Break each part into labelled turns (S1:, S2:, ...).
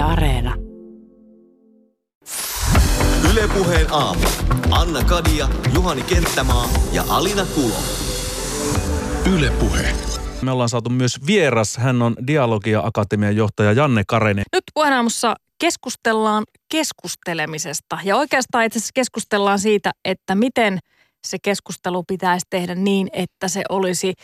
S1: Yle Areena.
S2: Ylepuheen aamu. Anna Kadia, Juhani Kenttämaa ja Alina Kulo.
S3: Ylepuhe.
S4: Me ollaan saatu myös vieras. Hän on Dialogia Akatemian johtaja Janne Karene.
S5: Nyt puheenaamussa keskustellaan keskustelemisesta ja oikeastaan itse asiassa keskustellaan siitä, että miten se keskustelu pitäisi tehdä niin, että se olisi,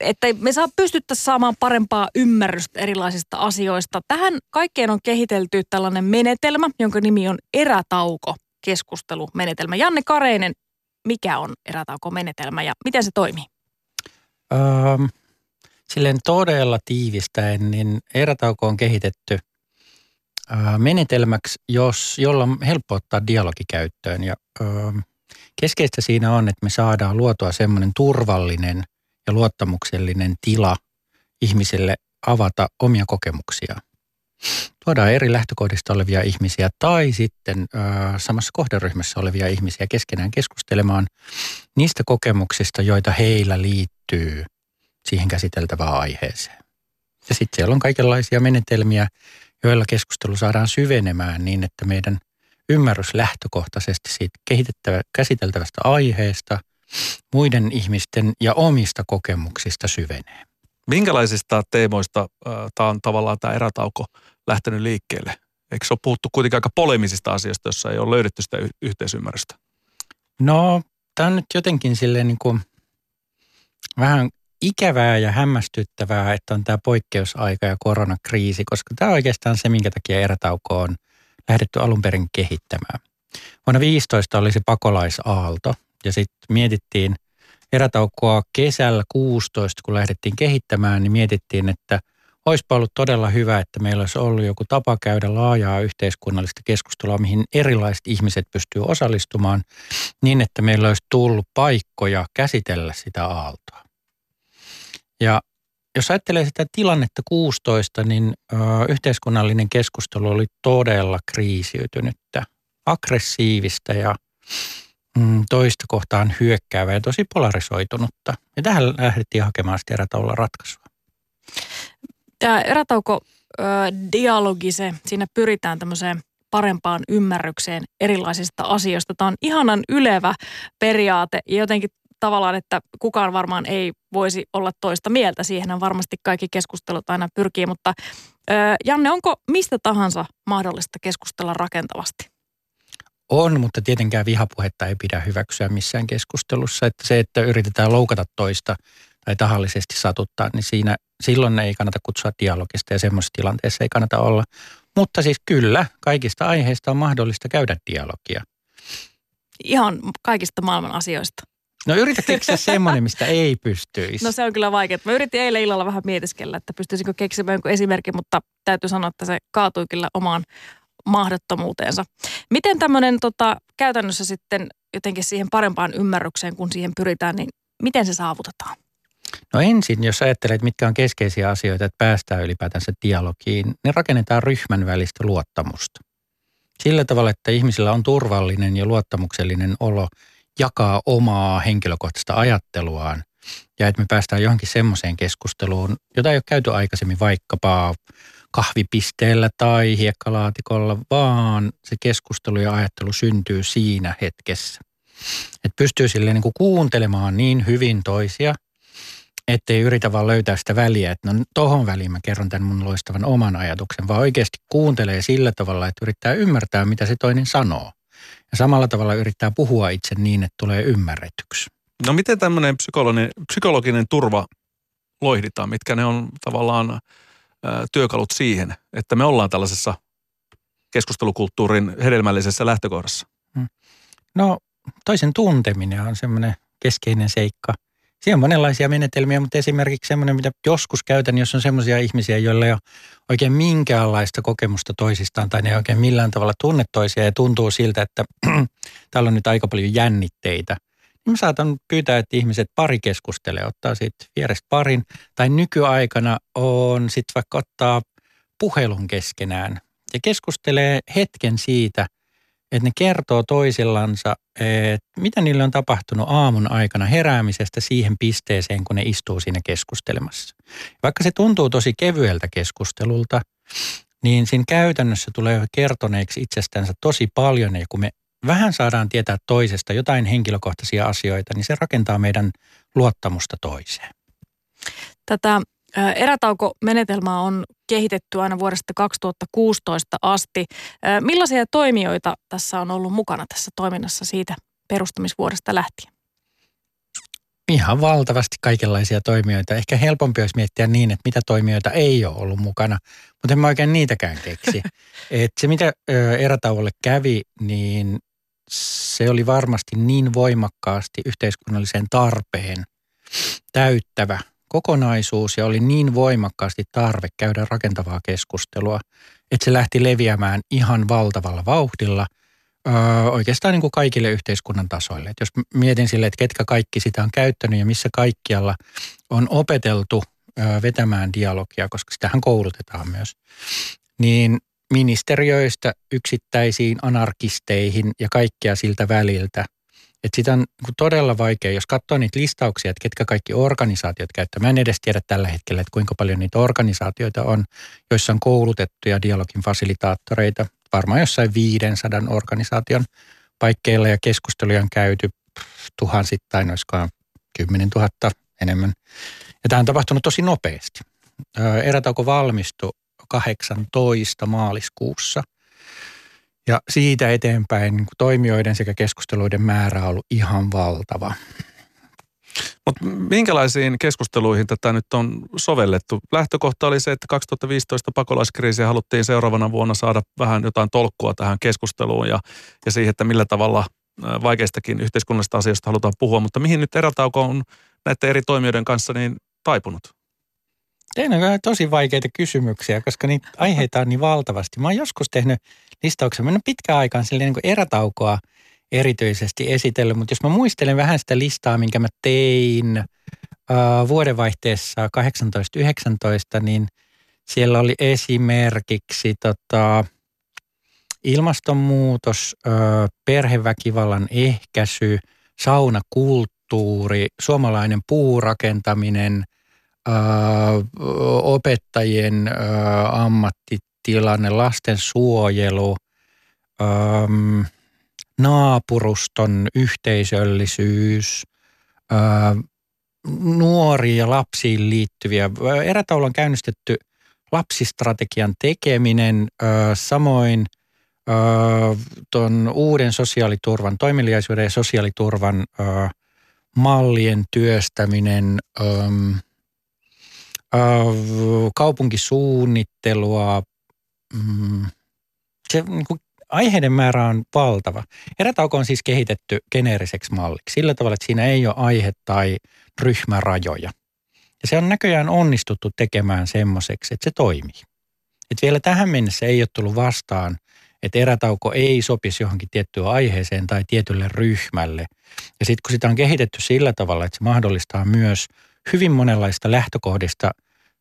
S5: että me saa pystyttäisiin saamaan parempaa ymmärrystä erilaisista asioista. Tähän kaikkeen on kehitelty tällainen menetelmä, jonka nimi on erätauko keskustelumenetelmä. Janne Kareinen, mikä on erätauko-menetelmä ja miten se toimii?
S6: Öö, silleen todella tiivistäen, niin erätauko on kehitetty menetelmäksi, jos, jolla on helppo ottaa dialogi käyttöön. Ja öö, keskeistä siinä on, että me saadaan luotua semmoinen turvallinen ja luottamuksellinen tila ihmiselle avata omia kokemuksia. Tuodaan eri lähtökohdista olevia ihmisiä tai sitten ö, samassa kohderyhmässä olevia ihmisiä keskenään keskustelemaan niistä kokemuksista, joita heillä liittyy siihen käsiteltävään aiheeseen. Ja sitten siellä on kaikenlaisia menetelmiä, joilla keskustelu saadaan syvenemään niin, että meidän ymmärrys lähtökohtaisesti siitä kehitettävä, käsiteltävästä aiheesta, muiden ihmisten ja omista kokemuksista syvenee.
S4: Minkälaisista teemoista äh, tämä on tavallaan tämä erätauko lähtenyt liikkeelle? Eikö se ole puhuttu kuitenkin aika polemisista asioista, jossa ei ole löydetty sitä y- yhteisymmärrystä?
S6: No, tämä on nyt jotenkin silleen niin kuin vähän ikävää ja hämmästyttävää, että on tämä poikkeusaika ja koronakriisi, koska tämä on oikeastaan se, minkä takia erätauko on lähdetty alun perin kehittämään. Vuonna 15 oli se pakolaisaalto ja sitten mietittiin erätaukoa kesällä 16, kun lähdettiin kehittämään, niin mietittiin, että olisipa ollut todella hyvä, että meillä olisi ollut joku tapa käydä laajaa yhteiskunnallista keskustelua, mihin erilaiset ihmiset pystyy osallistumaan, niin että meillä olisi tullut paikkoja käsitellä sitä aaltoa. Ja jos ajattelee sitä tilannetta 16, niin ö, yhteiskunnallinen keskustelu oli todella kriisiytynyttä, aggressiivista ja mm, toista kohtaan hyökkäävää ja tosi polarisoitunutta. Ja tähän lähdettiin hakemaan sitä erätaulla ratkaisua.
S5: Tämä erätauko ö, dialogi, se, siinä pyritään tämmöiseen parempaan ymmärrykseen erilaisista asioista. Tämä on ihanan ylevä periaate ja jotenkin tavallaan, että kukaan varmaan ei voisi olla toista mieltä. Siihen varmasti kaikki keskustelut aina pyrkii, mutta ö, Janne, onko mistä tahansa mahdollista keskustella rakentavasti?
S6: On, mutta tietenkään vihapuhetta ei pidä hyväksyä missään keskustelussa. Että se, että yritetään loukata toista tai tahallisesti satuttaa, niin siinä, silloin ei kannata kutsua dialogista ja semmoisessa tilanteessa ei kannata olla. Mutta siis kyllä, kaikista aiheista on mahdollista käydä dialogia.
S5: Ihan kaikista maailman asioista.
S6: No yritä keksiä semmoinen, mistä ei pystyisi.
S5: No se on kyllä vaikeaa. Mä yritin eilen illalla vähän mietiskellä, että pystyisinkö keksimään jonkun esimerkin, mutta täytyy sanoa, että se kaatui kyllä omaan mahdottomuuteensa. Miten tämmöinen tota, käytännössä sitten jotenkin siihen parempaan ymmärrykseen, kun siihen pyritään, niin miten se saavutetaan?
S6: No ensin, jos ajattelet, mitkä on keskeisiä asioita, että päästään ylipäätänsä dialogiin, niin rakennetaan ryhmän välistä luottamusta. Sillä tavalla, että ihmisillä on turvallinen ja luottamuksellinen olo jakaa omaa henkilökohtaista ajatteluaan ja että me päästään johonkin semmoiseen keskusteluun, jota ei ole käyty aikaisemmin vaikkapa kahvipisteellä tai hiekkalaatikolla, vaan se keskustelu ja ajattelu syntyy siinä hetkessä. Että pystyy silleen niin kuin kuuntelemaan niin hyvin toisia, ettei yritä vaan löytää sitä väliä, että no tohon väliin mä kerron tämän mun loistavan oman ajatuksen, vaan oikeasti kuuntelee sillä tavalla, että yrittää ymmärtää, mitä se toinen sanoo. Ja samalla tavalla yrittää puhua itse niin, että tulee ymmärretyksi.
S4: No miten tämmöinen psykologinen, psykologinen turva loihditaan? Mitkä ne on tavallaan ä, työkalut siihen, että me ollaan tällaisessa keskustelukulttuurin hedelmällisessä lähtökohdassa? Hmm.
S6: No toisen tunteminen on semmoinen keskeinen seikka. Siinä on monenlaisia menetelmiä, mutta esimerkiksi semmoinen, mitä joskus käytän, jos on semmoisia ihmisiä, joilla ei ole oikein minkäänlaista kokemusta toisistaan tai ne ei oikein millään tavalla tunne toisia ja tuntuu siltä, että täällä on nyt aika paljon jännitteitä. Niin mä saatan pyytää, että ihmiset pari keskustelee, ottaa sitten vierestä parin. Tai nykyaikana on sitten vaikka ottaa puhelun keskenään ja keskustelee hetken siitä, että ne kertoo toisillansa, että mitä niille on tapahtunut aamun aikana heräämisestä siihen pisteeseen, kun ne istuu siinä keskustelemassa. Vaikka se tuntuu tosi kevyeltä keskustelulta, niin siinä käytännössä tulee kertoneeksi itsestänsä tosi paljon. Ja kun me vähän saadaan tietää toisesta jotain henkilökohtaisia asioita, niin se rakentaa meidän luottamusta toiseen.
S5: Tätä erätaukomenetelmää on kehitetty aina vuodesta 2016 asti. Millaisia toimijoita tässä on ollut mukana tässä toiminnassa siitä perustamisvuodesta lähtien?
S6: Ihan valtavasti kaikenlaisia toimijoita. Ehkä helpompi olisi miettiä niin, että mitä toimijoita ei ole ollut mukana, mutta en mä oikein niitäkään keksi. Et se, mitä erätauolle kävi, niin se oli varmasti niin voimakkaasti yhteiskunnallisen tarpeen täyttävä kokonaisuus ja oli niin voimakkaasti tarve käydä rakentavaa keskustelua, että se lähti leviämään ihan valtavalla vauhdilla öö, oikeastaan niin kuin kaikille yhteiskunnan tasoille. Et jos mietin sille, että ketkä kaikki sitä on käyttänyt ja missä kaikkialla on opeteltu öö, vetämään dialogia, koska sitähän koulutetaan myös, niin ministeriöistä yksittäisiin anarkisteihin ja kaikkea siltä väliltä. Että sitä on niinku todella vaikea, jos katsoo niitä listauksia, että ketkä kaikki organisaatiot käyttää. Mä en edes tiedä tällä hetkellä, että kuinka paljon niitä organisaatioita on, joissa on koulutettuja dialogin fasilitaattoreita. Varmaan jossain 500 organisaation paikkeilla ja keskusteluja on käyty tuhansittain, olisikohan 10 000 enemmän. Ja tämä on tapahtunut tosi nopeasti. Erätauko valmistui 18 maaliskuussa. Ja siitä eteenpäin niin toimijoiden sekä keskusteluiden määrä on ollut ihan valtava.
S4: Mutta minkälaisiin keskusteluihin tätä nyt on sovellettu? Lähtökohta oli se, että 2015 pakolaiskriisiä haluttiin seuraavana vuonna saada vähän jotain tolkkua tähän keskusteluun ja, ja siihen, että millä tavalla vaikeistakin yhteiskunnallisista asioista halutaan puhua. Mutta mihin nyt erätauko on näiden eri toimijoiden kanssa niin taipunut?
S6: Teillä on tosi vaikeita kysymyksiä, koska niitä aiheita on niin valtavasti. Mä oon joskus tehnyt listauksen, mä en pitkään aikaan silleen niin erätaukoa erityisesti esitellyt, mutta jos mä muistelen vähän sitä listaa, minkä mä tein uh, vuodenvaihteessa 18-19, niin siellä oli esimerkiksi tota, ilmastonmuutos, uh, perheväkivallan ehkäisy, saunakulttuuri, suomalainen puurakentaminen – opettajien ammattitilanne, lastensuojelu, naapuruston yhteisöllisyys, nuoriin ja lapsiin liittyviä. Erätaulu on käynnistetty lapsistrategian tekeminen, samoin tuon uuden sosiaaliturvan, toimeliaisuuden ja sosiaaliturvan mallien työstäminen, kaupunkisuunnittelua. Mm, se niin aiheiden määrä on valtava. Erätauko on siis kehitetty geneeriseksi malliksi sillä tavalla, että siinä ei ole aihe- tai ryhmärajoja. Ja se on näköjään onnistuttu tekemään semmoiseksi, että se toimii. Et vielä tähän mennessä ei ole tullut vastaan, että erätauko ei sopisi johonkin tiettyyn aiheeseen tai tietylle ryhmälle. Ja sitten kun sitä on kehitetty sillä tavalla, että se mahdollistaa myös hyvin monenlaista lähtökohdista –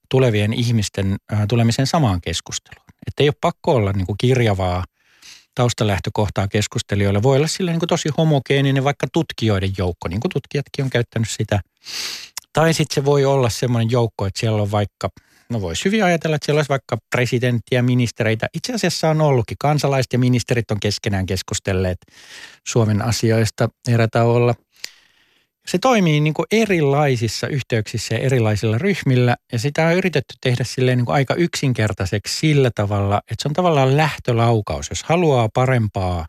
S6: tulevien ihmisten äh, tulemisen samaan keskusteluun. Että ei ole pakko olla niin kuin kirjavaa taustalähtökohtaa keskustelijoille. Voi olla sillä niin kuin tosi homogeeninen vaikka tutkijoiden joukko, niin kuin tutkijatkin on käyttänyt sitä. Tai sitten se voi olla semmoinen joukko, että siellä on vaikka, no voisi hyvin ajatella, että siellä olisi vaikka presidenttiä, ministereitä. Itse asiassa on ollutkin. Kansalaiset ja ministerit on keskenään keskustelleet Suomen asioista erätauolla. Se toimii niin kuin erilaisissa yhteyksissä ja erilaisilla ryhmillä ja sitä on yritetty tehdä silleen niin kuin aika yksinkertaiseksi sillä tavalla, että se on tavallaan lähtölaukaus. Jos haluaa parempaa,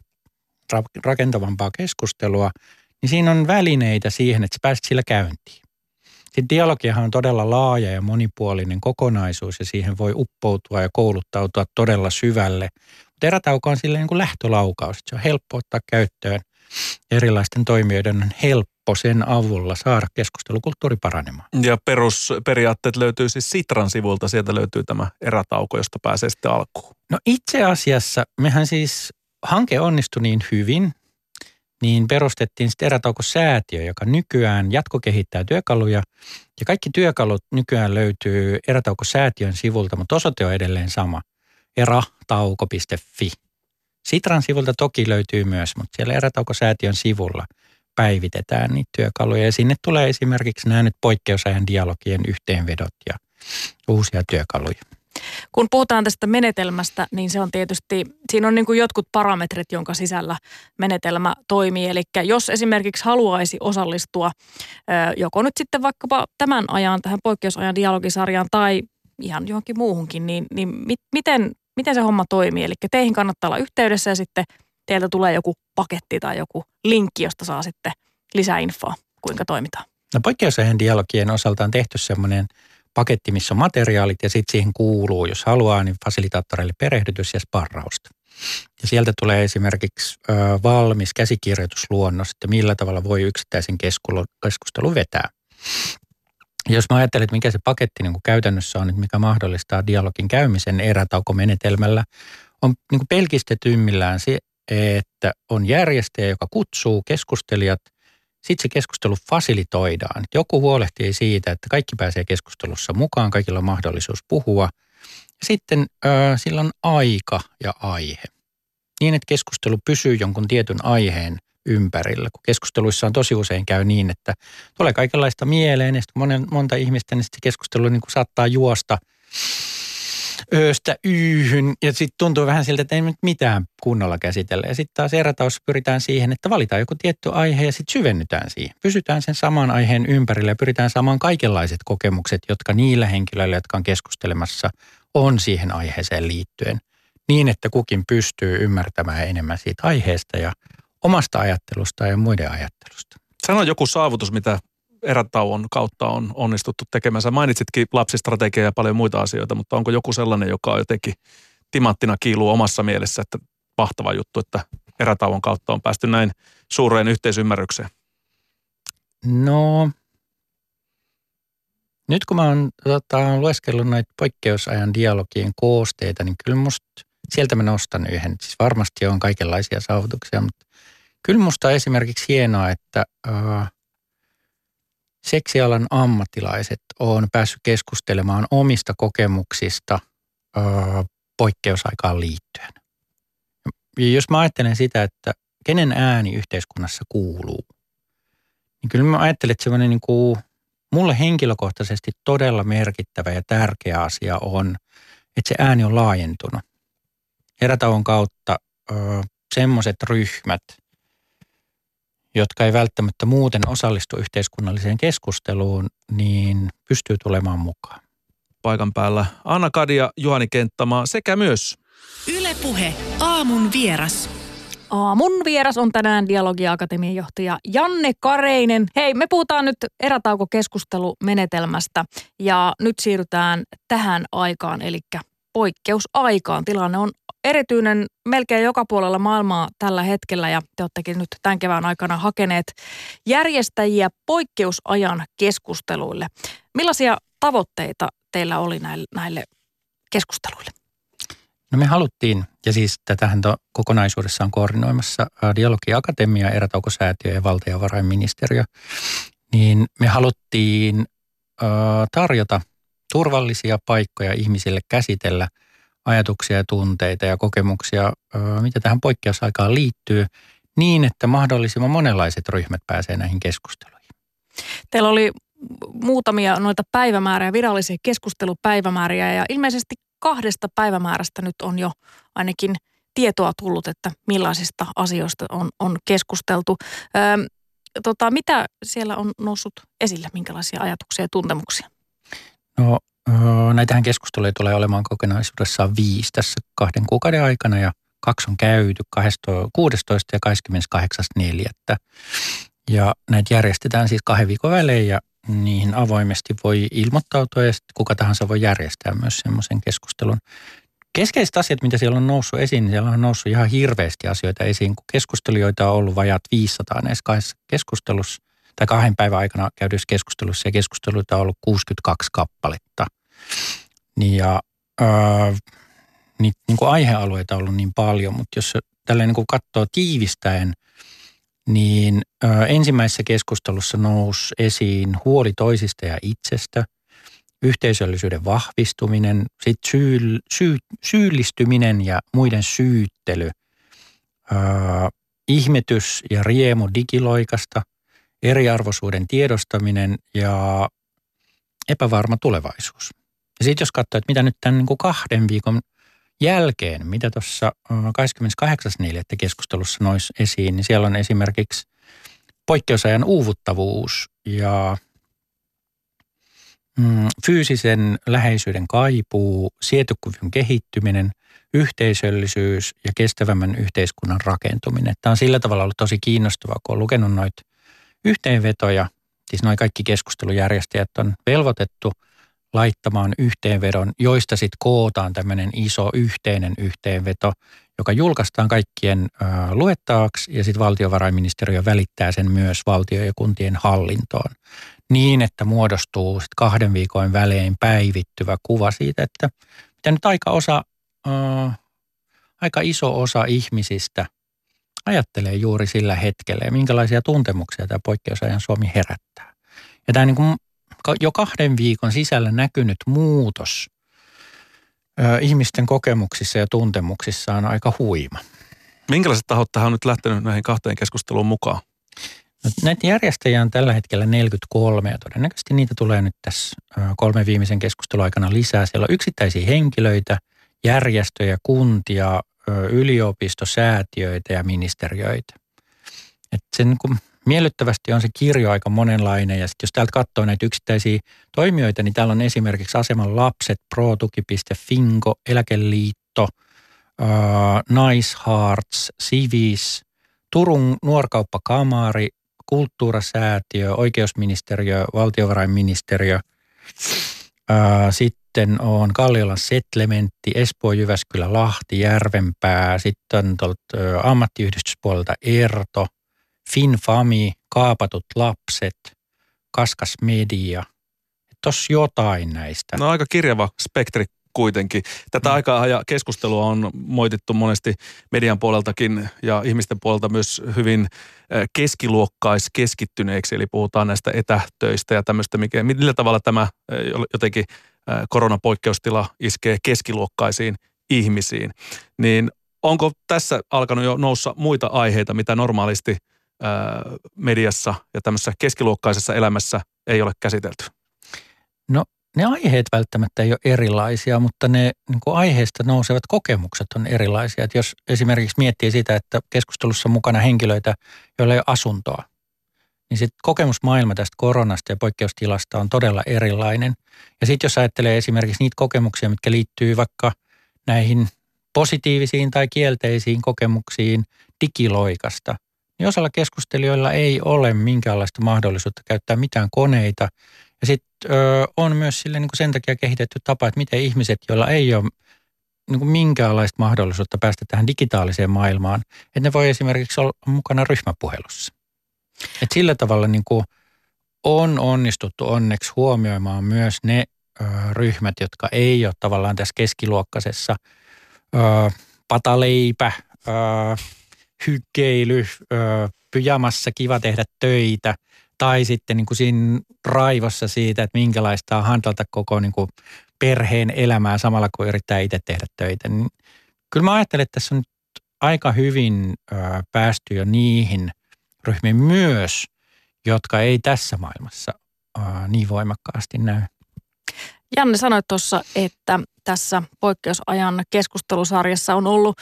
S6: rakentavampaa keskustelua, niin siinä on välineitä siihen, että sä pääset sillä käyntiin. Sitten dialogiahan on todella laaja ja monipuolinen kokonaisuus ja siihen voi uppoutua ja kouluttautua todella syvälle. Mutta on silleen niin kuin lähtölaukaus, että se on helppo ottaa käyttöön. Erilaisten toimijoiden on helppo helppo sen avulla saada keskustelukulttuuri paranemaan.
S4: Ja perusperiaatteet löytyy siis Sitran sivulta, sieltä löytyy tämä erätauko, josta pääsee sitten alkuun.
S6: No itse asiassa mehän siis hanke onnistui niin hyvin, niin perustettiin sitten erätaukosäätiö, joka nykyään jatkokehittää työkaluja. Ja kaikki työkalut nykyään löytyy erätaukosäätiön sivulta, mutta osoite on edelleen sama. eratauko.fi. Sitran sivulta toki löytyy myös, mutta siellä erätaukosäätiön sivulla – päivitetään niitä työkaluja. Ja sinne tulee esimerkiksi nämä nyt poikkeusajan dialogien yhteenvedot ja uusia työkaluja.
S5: Kun puhutaan tästä menetelmästä, niin se on tietysti, siinä on niin kuin jotkut parametrit, jonka sisällä menetelmä toimii. Eli jos esimerkiksi haluaisi osallistua joko nyt sitten vaikkapa tämän ajan tähän poikkeusajan dialogisarjaan tai ihan johonkin muuhunkin, niin, niin mit, miten, miten se homma toimii? Eli teihin kannattaa olla yhteydessä ja sitten teiltä tulee joku paketti tai joku linkki, josta saa sitten lisäinfoa, kuinka toimitaan.
S6: No poikkeusajan dialogien osalta on tehty semmoinen paketti, missä on materiaalit ja sitten siihen kuuluu, jos haluaa, niin fasilitaattoreille perehdytys ja sparrausta. Ja sieltä tulee esimerkiksi valmis käsikirjoitusluonnos, että millä tavalla voi yksittäisen keskustelun vetää. Jos mä ajattelen, että mikä se paketti niin käytännössä on, että mikä mahdollistaa dialogin käymisen erätaukomenetelmällä, on niin pelkistetymmillään että on järjestäjä, joka kutsuu keskustelijat – sitten se keskustelu fasilitoidaan. Joku huolehtii siitä, että kaikki pääsee keskustelussa mukaan, kaikilla on mahdollisuus puhua. Sitten äh, sillä on aika ja aihe. Niin, että keskustelu pysyy jonkun tietyn aiheen ympärillä. Kun keskusteluissa on tosi usein käy niin, että tulee kaikenlaista mieleen ja sitten monen, monta ihmistä, niin sitten keskustelu niin kuin saattaa juosta – ööstä yyyhyn ja sitten tuntuu vähän siltä, että ei nyt mitään kunnolla käsitellä. Ja sitten taas erätaus pyritään siihen, että valitaan joku tietty aihe ja sitten syvennytään siihen. Pysytään sen saman aiheen ympärillä ja pyritään saamaan kaikenlaiset kokemukset, jotka niillä henkilöillä, jotka on keskustelemassa, on siihen aiheeseen liittyen. Niin, että kukin pystyy ymmärtämään enemmän siitä aiheesta ja omasta ajattelusta ja muiden ajattelusta.
S4: Sano joku saavutus, mitä erätauon kautta on onnistuttu tekemään. Sä mainitsitkin lapsistrategiaa ja paljon muita asioita, mutta onko joku sellainen, joka on jotenkin timanttina kiiluu omassa mielessä, että mahtava juttu, että erätauon kautta on päästy näin suureen yhteisymmärrykseen?
S6: No, nyt kun mä oon tota, lueskellut näitä poikkeusajan dialogien koosteita, niin kyllä musta sieltä mä nostan yhden. Siis varmasti on kaikenlaisia saavutuksia, mutta kyllä musta on esimerkiksi hienoa, että äh, seksialan ammattilaiset on päässyt keskustelemaan omista kokemuksista ö, poikkeusaikaan liittyen. Ja jos mä ajattelen sitä, että kenen ääni yhteiskunnassa kuuluu, niin kyllä mä ajattelen, että semmoinen niin kuin mulle henkilökohtaisesti todella merkittävä ja tärkeä asia on, että se ääni on laajentunut. Erätauon kautta semmoiset ryhmät – jotka ei välttämättä muuten osallistu yhteiskunnalliseen keskusteluun, niin pystyy tulemaan mukaan.
S4: Paikan päällä Anna Kadia, Juhani Kenttämaa sekä myös
S1: Ylepuhe aamun vieras.
S5: Aamun vieras on tänään Dialogiakatemian johtaja Janne Kareinen. Hei, me puhutaan nyt erätaukokeskustelumenetelmästä ja nyt siirrytään tähän aikaan, eli poikkeusaikaan. Tilanne on erityinen melkein joka puolella maailmaa tällä hetkellä ja te olette nyt tämän kevään aikana hakeneet järjestäjiä poikkeusajan keskusteluille. Millaisia tavoitteita teillä oli näille, näille keskusteluille?
S6: No me haluttiin, ja siis tätähän to, kokonaisuudessaan koordinoimassa Dialogiakatemia, Erätaukosäätiö ja valtiovarainministeriö, niin me haluttiin ö, tarjota turvallisia paikkoja ihmisille käsitellä – ajatuksia ja tunteita ja kokemuksia, mitä tähän poikkeusaikaan liittyy, niin että mahdollisimman monenlaiset ryhmät pääsee näihin keskusteluihin.
S5: Teillä oli muutamia noita päivämääriä, virallisia keskustelupäivämääriä ja ilmeisesti kahdesta päivämäärästä nyt on jo ainakin tietoa tullut, että millaisista asioista on, on keskusteltu. Öö, tota, mitä siellä on noussut esille, minkälaisia ajatuksia ja tuntemuksia?
S6: No Näitähän keskusteluja tulee olemaan kokonaisuudessaan viisi tässä kahden kuukauden aikana ja kaksi on käyty 16. ja 28.4. Ja näitä järjestetään siis kahden viikon välein ja niihin avoimesti voi ilmoittautua ja sitten kuka tahansa voi järjestää myös semmoisen keskustelun. Keskeiset asiat, mitä siellä on noussut esiin, niin siellä on noussut ihan hirveästi asioita esiin, kun keskustelijoita on ollut vajat 500 näissä kahdessa keskustelussa tai kahden päivän aikana käydyissä keskustelussa ja keskusteluita on ollut 62 kappaletta. Niin ja ää, niin, niin kuin aihealueita on ollut niin paljon, mutta jos tälleen niin kuin katsoo tiivistäen, niin ää, ensimmäisessä keskustelussa nousi esiin huoli toisista ja itsestä, yhteisöllisyyden vahvistuminen, sitten syy, syy, syyllistyminen ja muiden syyttely, ää, ihmetys ja riemu digiloikasta, eriarvoisuuden tiedostaminen ja epävarma tulevaisuus. Ja sitten jos katsoo, että mitä nyt tämän niin kuin kahden viikon jälkeen, mitä tuossa 28.4. keskustelussa nois esiin, niin siellä on esimerkiksi poikkeusajan uuvuttavuus ja mm, fyysisen läheisyyden kaipuu, sietokyvyn kehittyminen, yhteisöllisyys ja kestävämmän yhteiskunnan rakentuminen. Tämä on sillä tavalla ollut tosi kiinnostavaa, kun on lukenut noita yhteenvetoja. Siis noin kaikki keskustelujärjestäjät on velvoitettu laittamaan yhteenvedon, joista sitten kootaan tämmöinen iso yhteinen yhteenveto, joka julkaistaan kaikkien äh, luettavaksi ja sitten valtiovarainministeriö välittää sen myös valtio- ja kuntien hallintoon niin, että muodostuu sit kahden viikon välein päivittyvä kuva siitä, että mitä nyt aika, osa, äh, aika iso osa ihmisistä ajattelee juuri sillä hetkellä ja minkälaisia tuntemuksia tämä poikkeusajan Suomi herättää. Ja tämä niin kuin jo kahden viikon sisällä näkynyt muutos äh, ihmisten kokemuksissa ja tuntemuksissa on aika huima.
S4: Minkälaiset tahot tähän on nyt lähtenyt näihin kahteen keskusteluun mukaan?
S6: No, näitä järjestäjiä on tällä hetkellä 43 ja todennäköisesti niitä tulee nyt tässä kolme viimeisen keskustelun aikana lisää. Siellä on yksittäisiä henkilöitä, järjestöjä, kuntia, yliopistosäätiöitä ja ministeriöitä. Et sen niin kuin miellyttävästi on se kirjo aika monenlainen ja sitten jos täältä katsoo näitä yksittäisiä toimijoita, niin täällä on esimerkiksi Aseman lapset, protuki.fingo, Eläkeliitto, Nice Hearts, Civis, Turun nuorkauppakamari, kulttuurasäätiö, oikeusministeriö, valtiovarainministeriö. Sitten on Kalliolan Settlementti, Espoo, Jyväskylä, Lahti, Järvenpää. Sitten on tuolta ammattiyhdistyspuolelta Erto, Finfami, Kaapatut lapset, Kaskas Media. Tuossa jotain näistä.
S4: No aika kirjava spektri kuitenkin. Tätä mm. aikaa ja keskustelua on moitittu monesti median puoleltakin ja ihmisten puolelta myös hyvin keskiluokkais keskittyneeksi, eli puhutaan näistä etätöistä ja tämmöistä, mikä, millä tavalla tämä jotenkin koronapoikkeustila iskee keskiluokkaisiin ihmisiin. Niin onko tässä alkanut jo noussa muita aiheita, mitä normaalisti mediassa ja tämmöisessä keskiluokkaisessa elämässä ei ole käsitelty?
S6: No ne aiheet välttämättä ei ole erilaisia, mutta ne niin kuin aiheesta nousevat kokemukset on erilaisia. Että jos esimerkiksi miettii sitä, että keskustelussa on mukana henkilöitä, joilla ei ole asuntoa, niin sitten kokemusmaailma tästä koronasta ja poikkeustilasta on todella erilainen. Ja sitten jos ajattelee esimerkiksi niitä kokemuksia, mitkä liittyy vaikka näihin positiivisiin tai kielteisiin kokemuksiin digiloikasta, niin osalla keskustelijoilla ei ole minkäänlaista mahdollisuutta käyttää mitään koneita – ja sitten on myös sille niin sen takia kehitetty tapa, että miten ihmiset, joilla ei ole niin kuin minkäänlaista mahdollisuutta päästä tähän digitaaliseen maailmaan, että ne voi esimerkiksi olla mukana ryhmäpuhelussa. Et sillä tavalla niin kuin on onnistuttu onneksi huomioimaan myös ne ö, ryhmät, jotka ei ole tavallaan tässä keskiluokkaisessa ö, pataleipä, ö, hykkeily, ö, pyjamassa kiva tehdä töitä – tai sitten niin kuin siinä raivossa siitä, että minkälaista on handlata koko niin kuin perheen elämää samalla kun yrittää itse tehdä töitä. Niin kyllä mä ajattelen, että tässä on aika hyvin ö, päästy jo niihin ryhmiin myös, jotka ei tässä maailmassa niin voimakkaasti näy.
S5: Janne sanoi tuossa, että tässä poikkeusajan keskustelusarjassa on ollut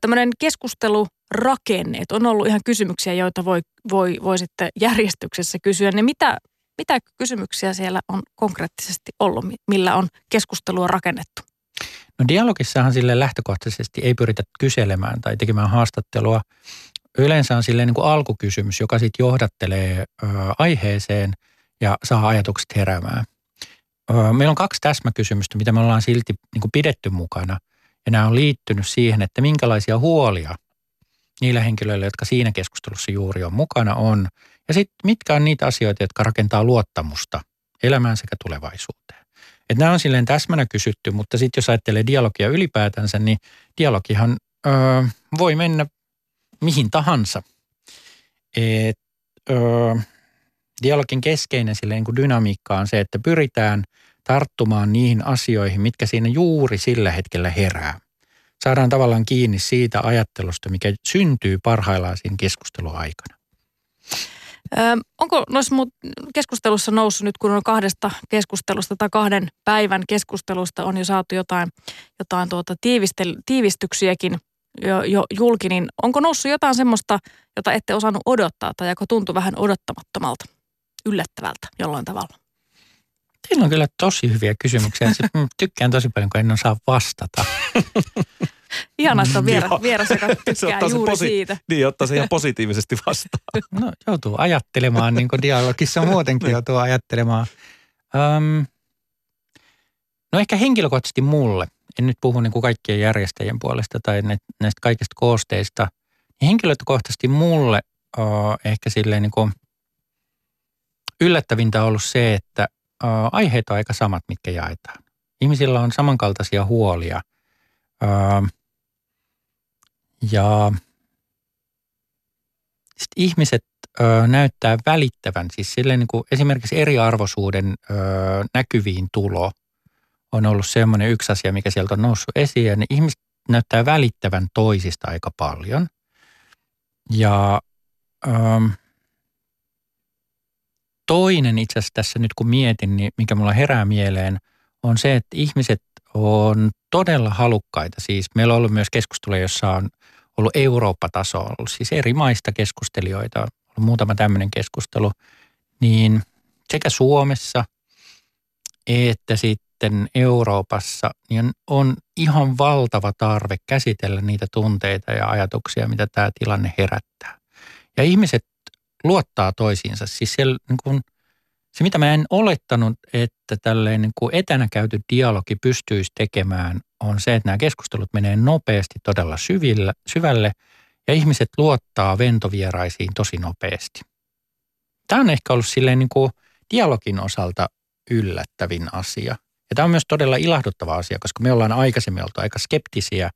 S5: tämmöinen keskustelurakenne, että on ollut ihan kysymyksiä, joita voi, voi, voi sitten järjestyksessä kysyä. Niin mitä, mitä kysymyksiä siellä on konkreettisesti ollut, millä on keskustelua rakennettu?
S6: No dialogissahan sille lähtökohtaisesti ei pyritä kyselemään tai tekemään haastattelua. Yleensä on silleen niin kuin alkukysymys, joka sitten johdattelee ö, aiheeseen ja saa ajatukset heräämään. Meillä on kaksi täsmäkysymystä, mitä me ollaan silti niin kuin pidetty mukana. Ja nämä on liittynyt siihen, että minkälaisia huolia niillä henkilöillä, jotka siinä keskustelussa juuri on mukana, on. Ja sitten mitkä on niitä asioita, jotka rakentaa luottamusta elämään sekä tulevaisuuteen. Et nämä on silleen täsmänä kysytty, mutta sitten jos ajattelee dialogia ylipäätänsä, niin dialogihan öö, voi mennä mihin tahansa. Et, öö, dialogin keskeinen silleen, niin kuin dynamiikka on se, että pyritään tarttumaan niihin asioihin, mitkä siinä juuri sillä hetkellä herää. Saadaan tavallaan kiinni siitä ajattelusta, mikä syntyy parhaillaan siinä keskustelun aikana.
S5: Ö, onko noissa keskustelussa noussut nyt, kun on kahdesta keskustelusta tai kahden päivän keskustelusta on jo saatu jotain, jotain tuota tiivistyksiäkin jo, jo julki, niin onko noussut jotain semmoista, jota ette osannut odottaa tai joka tuntui vähän odottamattomalta, yllättävältä jollain tavalla?
S6: Teillä on kyllä tosi hyviä kysymyksiä. Tykkään tosi paljon, kun en osaa vastata.
S5: Ihana, että on vieras, vieras joka tykkää juuri posi- siitä.
S4: Niin, ottaa se ihan positiivisesti vastaan.
S6: No joutuu ajattelemaan, niin kuin dialogissa muutenkin niin. joutuu ajattelemaan. Um, no ehkä henkilökohtaisesti mulle, en nyt puhu niin kuin kaikkien järjestäjien puolesta tai näistä kaikista koosteista, niin henkilökohtaisesti mulle uh, ehkä silleen niin kuin yllättävintä on ollut se, että uh, aiheet on aika samat, mitkä jaetaan. Ihmisillä on samankaltaisia huolia. Uh, ja sit ihmiset ö, näyttää välittävän, siis silleen niin kuin esimerkiksi eriarvoisuuden ö, näkyviin tulo on ollut semmoinen yksi asia, mikä sieltä on noussut esiin. Ja ne ihmiset näyttää välittävän toisista aika paljon. Ja ö, toinen itse asiassa tässä nyt kun mietin, niin mikä mulla herää mieleen, on se, että ihmiset on todella halukkaita. Siis meillä on ollut myös keskustelua, jossa on ollut Eurooppa-taso, ollut siis eri maista keskustelijoita, on ollut muutama tämmöinen keskustelu, niin sekä Suomessa että sitten Euroopassa niin on ihan valtava tarve käsitellä niitä tunteita ja ajatuksia, mitä tämä tilanne herättää. Ja ihmiset luottaa toisiinsa. Siis siellä, niin kuin, se, mitä mä en olettanut, että tälleen niin kuin etänä käyty dialogi pystyisi tekemään, on se, että nämä keskustelut menee nopeasti todella syville, syvälle ja ihmiset luottaa ventovieraisiin tosi nopeasti. Tämä on ehkä ollut silleen niin kuin dialogin osalta yllättävin asia. Ja tämä on myös todella ilahduttava asia, koska me ollaan aikaisemmin oltu aika skeptisiä,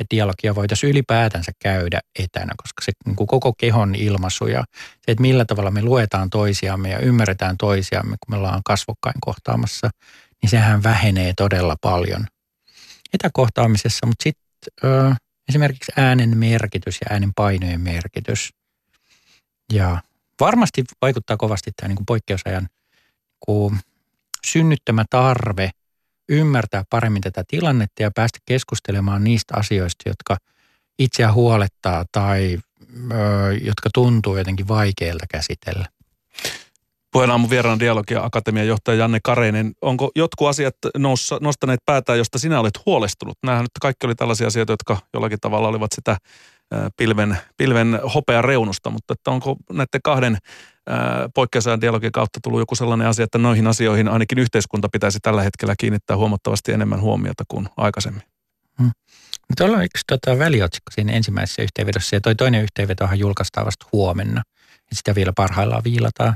S6: että dialogia voitaisiin ylipäätänsä käydä etänä, koska se niin kuin koko kehon ilmaisu ja se, että millä tavalla me luetaan toisiamme ja ymmärretään toisiamme, kun me ollaan kasvokkain kohtaamassa, niin sehän vähenee todella paljon etäkohtaamisessa, mutta sitten esimerkiksi äänen merkitys ja äänen painojen merkitys. Ja varmasti vaikuttaa kovasti tämä niin kuin poikkeusajan kun synnyttämä tarve ymmärtää paremmin tätä tilannetta ja päästä keskustelemaan niistä asioista, jotka itseä huolettaa tai ö, jotka tuntuu jotenkin vaikeilta käsitellä.
S4: Puheen aamun vieraan dialogia akatemian johtaja Janne Kareinen. Onko jotkut asiat noussa, nostaneet päätään, josta sinä olet huolestunut? Nämähän nyt kaikki oli tällaisia asioita, jotka jollakin tavalla olivat sitä pilven, pilven hopea reunusta, mutta että onko näiden kahden poikkeusajan dialogin kautta tullut joku sellainen asia, että noihin asioihin ainakin yhteiskunta pitäisi tällä hetkellä kiinnittää huomattavasti enemmän huomiota kuin aikaisemmin? Hmm.
S6: Tuolla on yksi tota, väliotsikko siinä ensimmäisessä yhteenvedossa ja toi toinen yhteenvetohan julkaistaan vasta huomenna. Ja sitä vielä parhaillaan viilataan.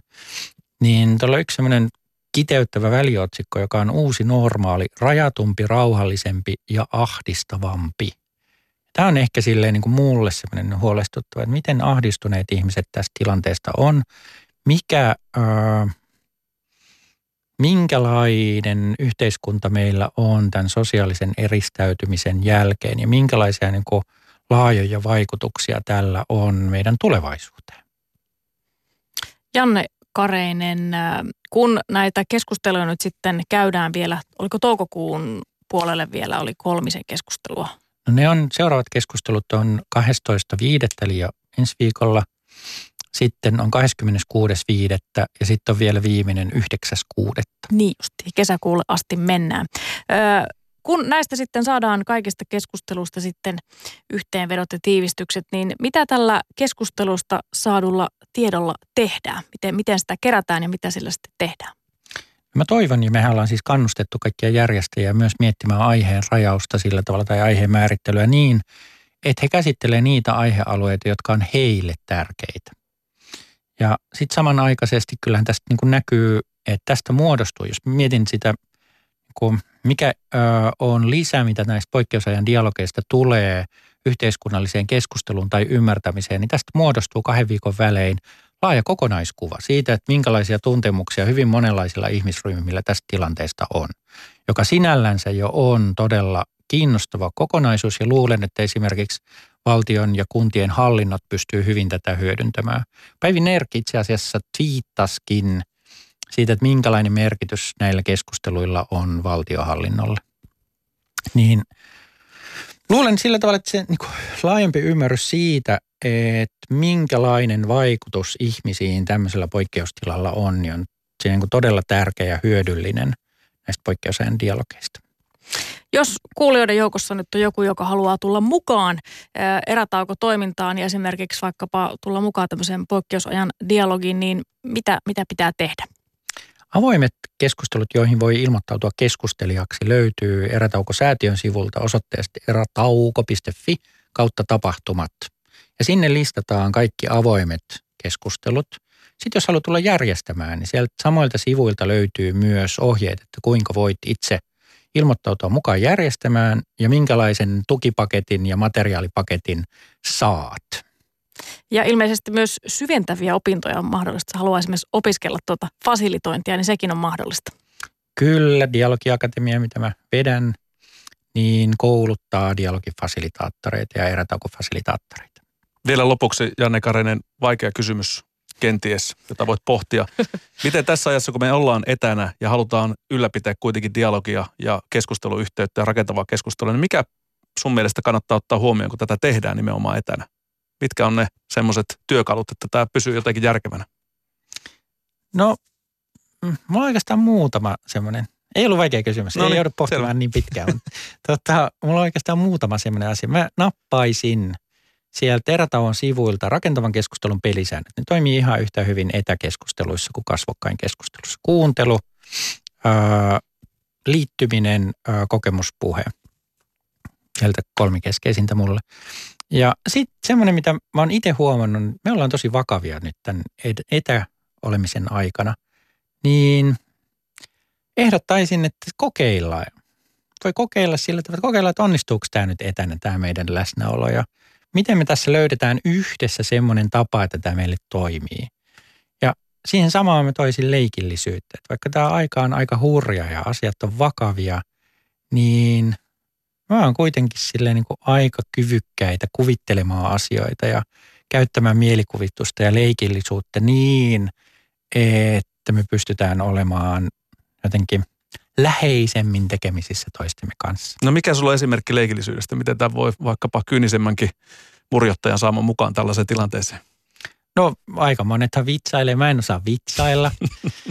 S6: Niin tuolla on yksi semmoinen kiteyttävä väliotsikko, joka on uusi normaali, rajatumpi, rauhallisempi ja ahdistavampi. Tämä on ehkä silleen niin kuin mulle semmoinen huolestuttava, että miten ahdistuneet ihmiset tästä tilanteesta on, mikä, äh, minkälainen yhteiskunta meillä on tämän sosiaalisen eristäytymisen jälkeen ja minkälaisia niin kuin laajoja vaikutuksia tällä on meidän tulevaisuuteen.
S5: Janne Kareinen, kun näitä keskusteluja nyt sitten käydään vielä, oliko toukokuun puolelle vielä oli kolmisen keskustelua
S6: No ne on, seuraavat keskustelut on 12.5. eli jo ensi viikolla. Sitten on 26.5. ja sitten on vielä viimeinen 9.6.
S5: Niin justi, kesäkuulle asti mennään. Öö, kun näistä sitten saadaan kaikista keskustelusta sitten yhteenvedot ja tiivistykset, niin mitä tällä keskustelusta saadulla tiedolla tehdään? Miten, miten sitä kerätään ja mitä sillä sitten tehdään?
S6: Mä toivon, ja mehän ollaan siis kannustettu kaikkia järjestäjiä myös miettimään aiheen rajausta sillä tavalla tai aiheen määrittelyä niin, että he käsittelee niitä aihealueita, jotka on heille tärkeitä. Ja sitten samanaikaisesti kyllähän tästä niin kuin näkyy, että tästä muodostuu, jos mietin sitä, niin mikä ö, on lisä, mitä näistä poikkeusajan dialogeista tulee yhteiskunnalliseen keskusteluun tai ymmärtämiseen, niin tästä muodostuu kahden viikon välein laaja kokonaiskuva siitä, että minkälaisia tuntemuksia hyvin monenlaisilla ihmisryhmillä tästä tilanteesta on, joka sinällänsä jo on todella kiinnostava kokonaisuus ja luulen, että esimerkiksi valtion ja kuntien hallinnot pystyy hyvin tätä hyödyntämään. Päivi Nerk itse asiassa twiittaskin siitä, että minkälainen merkitys näillä keskusteluilla on valtiohallinnolle. Niin luulen sillä tavalla, että se niin kuin, laajempi ymmärrys siitä, että minkälainen vaikutus ihmisiin tämmöisellä poikkeustilalla on, niin on se niin kuin todella tärkeä ja hyödyllinen näistä poikkeusajan dialogeista.
S5: Jos kuulijoiden joukossa nyt on joku, joka haluaa tulla mukaan erätauko-toimintaan ja esimerkiksi vaikkapa tulla mukaan tämmöiseen poikkeusajan dialogiin, niin mitä, mitä pitää tehdä?
S6: Avoimet keskustelut, joihin voi ilmoittautua keskustelijaksi, löytyy Erätauko-säätiön sivulta osoitteesta erätauko.fi kautta tapahtumat. Ja sinne listataan kaikki avoimet keskustelut. Sitten jos haluat tulla järjestämään, niin sieltä samoilta sivuilta löytyy myös ohjeet, että kuinka voit itse ilmoittautua mukaan järjestämään ja minkälaisen tukipaketin ja materiaalipaketin saat.
S5: Ja ilmeisesti myös syventäviä opintoja on mahdollista. Haluaa esimerkiksi opiskella tuota fasilitointia, niin sekin on mahdollista.
S6: Kyllä, Dialogiakatemia, mitä mä vedän, niin kouluttaa dialogifasilitaattoreita ja erätaukofasilitaattoreita.
S4: Vielä lopuksi, Janne Karenen, vaikea kysymys kenties, jota voit pohtia. Miten tässä ajassa, kun me ollaan etänä ja halutaan ylläpitää kuitenkin dialogia ja keskusteluyhteyttä ja rakentavaa keskustelua, niin mikä sun mielestä kannattaa ottaa huomioon, kun tätä tehdään nimenomaan etänä? Mitkä on ne semmoiset työkalut, että tämä pysyy jotenkin järkevänä?
S6: No, mm, mulla on oikeastaan muutama semmoinen. Ei ollut vaikea kysymys, no niin, ei joudu pohtimaan selvä. niin pitkään. tota, mulla on oikeastaan muutama semmoinen asia. Mä nappaisin sieltä erätauon sivuilta rakentavan keskustelun pelisäännöt. Ne toimii ihan yhtä hyvin etäkeskusteluissa kuin kasvokkain keskustelussa. Kuuntelu, ää, liittyminen, ää, kokemuspuhe. Sieltä kolmi keskeisintä mulle. Ja sitten semmoinen, mitä mä oon itse huomannut, me ollaan tosi vakavia nyt tämän etäolemisen aikana, niin ehdottaisin, että kokeillaan. Voi kokeilla sillä tavalla, että kokeilla, että onnistuuko tämä nyt etänä, tämä meidän läsnäolo. Ja miten me tässä löydetään yhdessä semmoinen tapa, että tämä meille toimii. Ja siihen samaan me toisin leikillisyyttä. Että vaikka tämä aika on aika hurja ja asiat on vakavia, niin mä oon kuitenkin silleen niin kuin aika kyvykkäitä kuvittelemaan asioita ja käyttämään mielikuvitusta ja leikillisuutta niin, että me pystytään olemaan jotenkin läheisemmin tekemisissä toistemme kanssa.
S4: No mikä sulla on esimerkki leikillisyydestä? Miten tämä voi vaikkapa kyynisemmänkin murjottajan saamaan mukaan tällaiseen tilanteeseen?
S6: No aika monethan vitsailee. Mä en osaa vitsailla.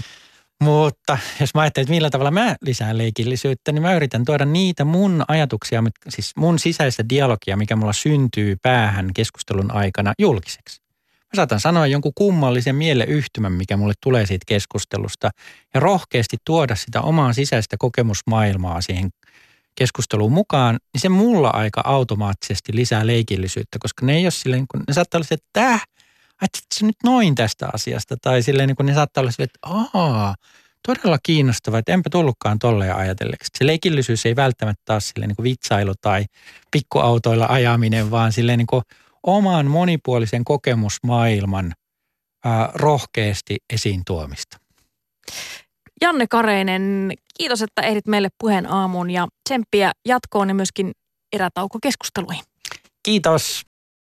S6: Mutta jos mä ajattelen, että millä tavalla mä lisään leikillisyyttä, niin mä yritän tuoda niitä mun ajatuksia, siis mun sisäistä dialogia, mikä mulla syntyy päähän keskustelun aikana julkiseksi. Mä saatan sanoa jonkun kummallisen mieleyhtymän, mikä mulle tulee siitä keskustelusta ja rohkeasti tuoda sitä omaa sisäistä kokemusmaailmaa siihen keskusteluun mukaan, niin se mulla aika automaattisesti lisää leikillisyyttä, koska ne ei ole silleen, kun ne saattaa olla se, että täh, se nyt noin tästä asiasta. Tai silleen niin kuin ne saattaa olla silleen, että aah, todella kiinnostava, että enpä tullutkaan tolleen ajatelleeksi. Se leikillisyys ei välttämättä taas silleen niin kuin vitsailu tai pikkuautoilla ajaminen, vaan silleen niin kuin oman monipuolisen kokemusmaailman ää, rohkeasti esiin tuomista.
S5: Janne Kareinen, kiitos, että ehdit meille puheen aamuun ja tsemppiä jatkoon ja myöskin erätaukokeskusteluihin.
S6: Kiitos.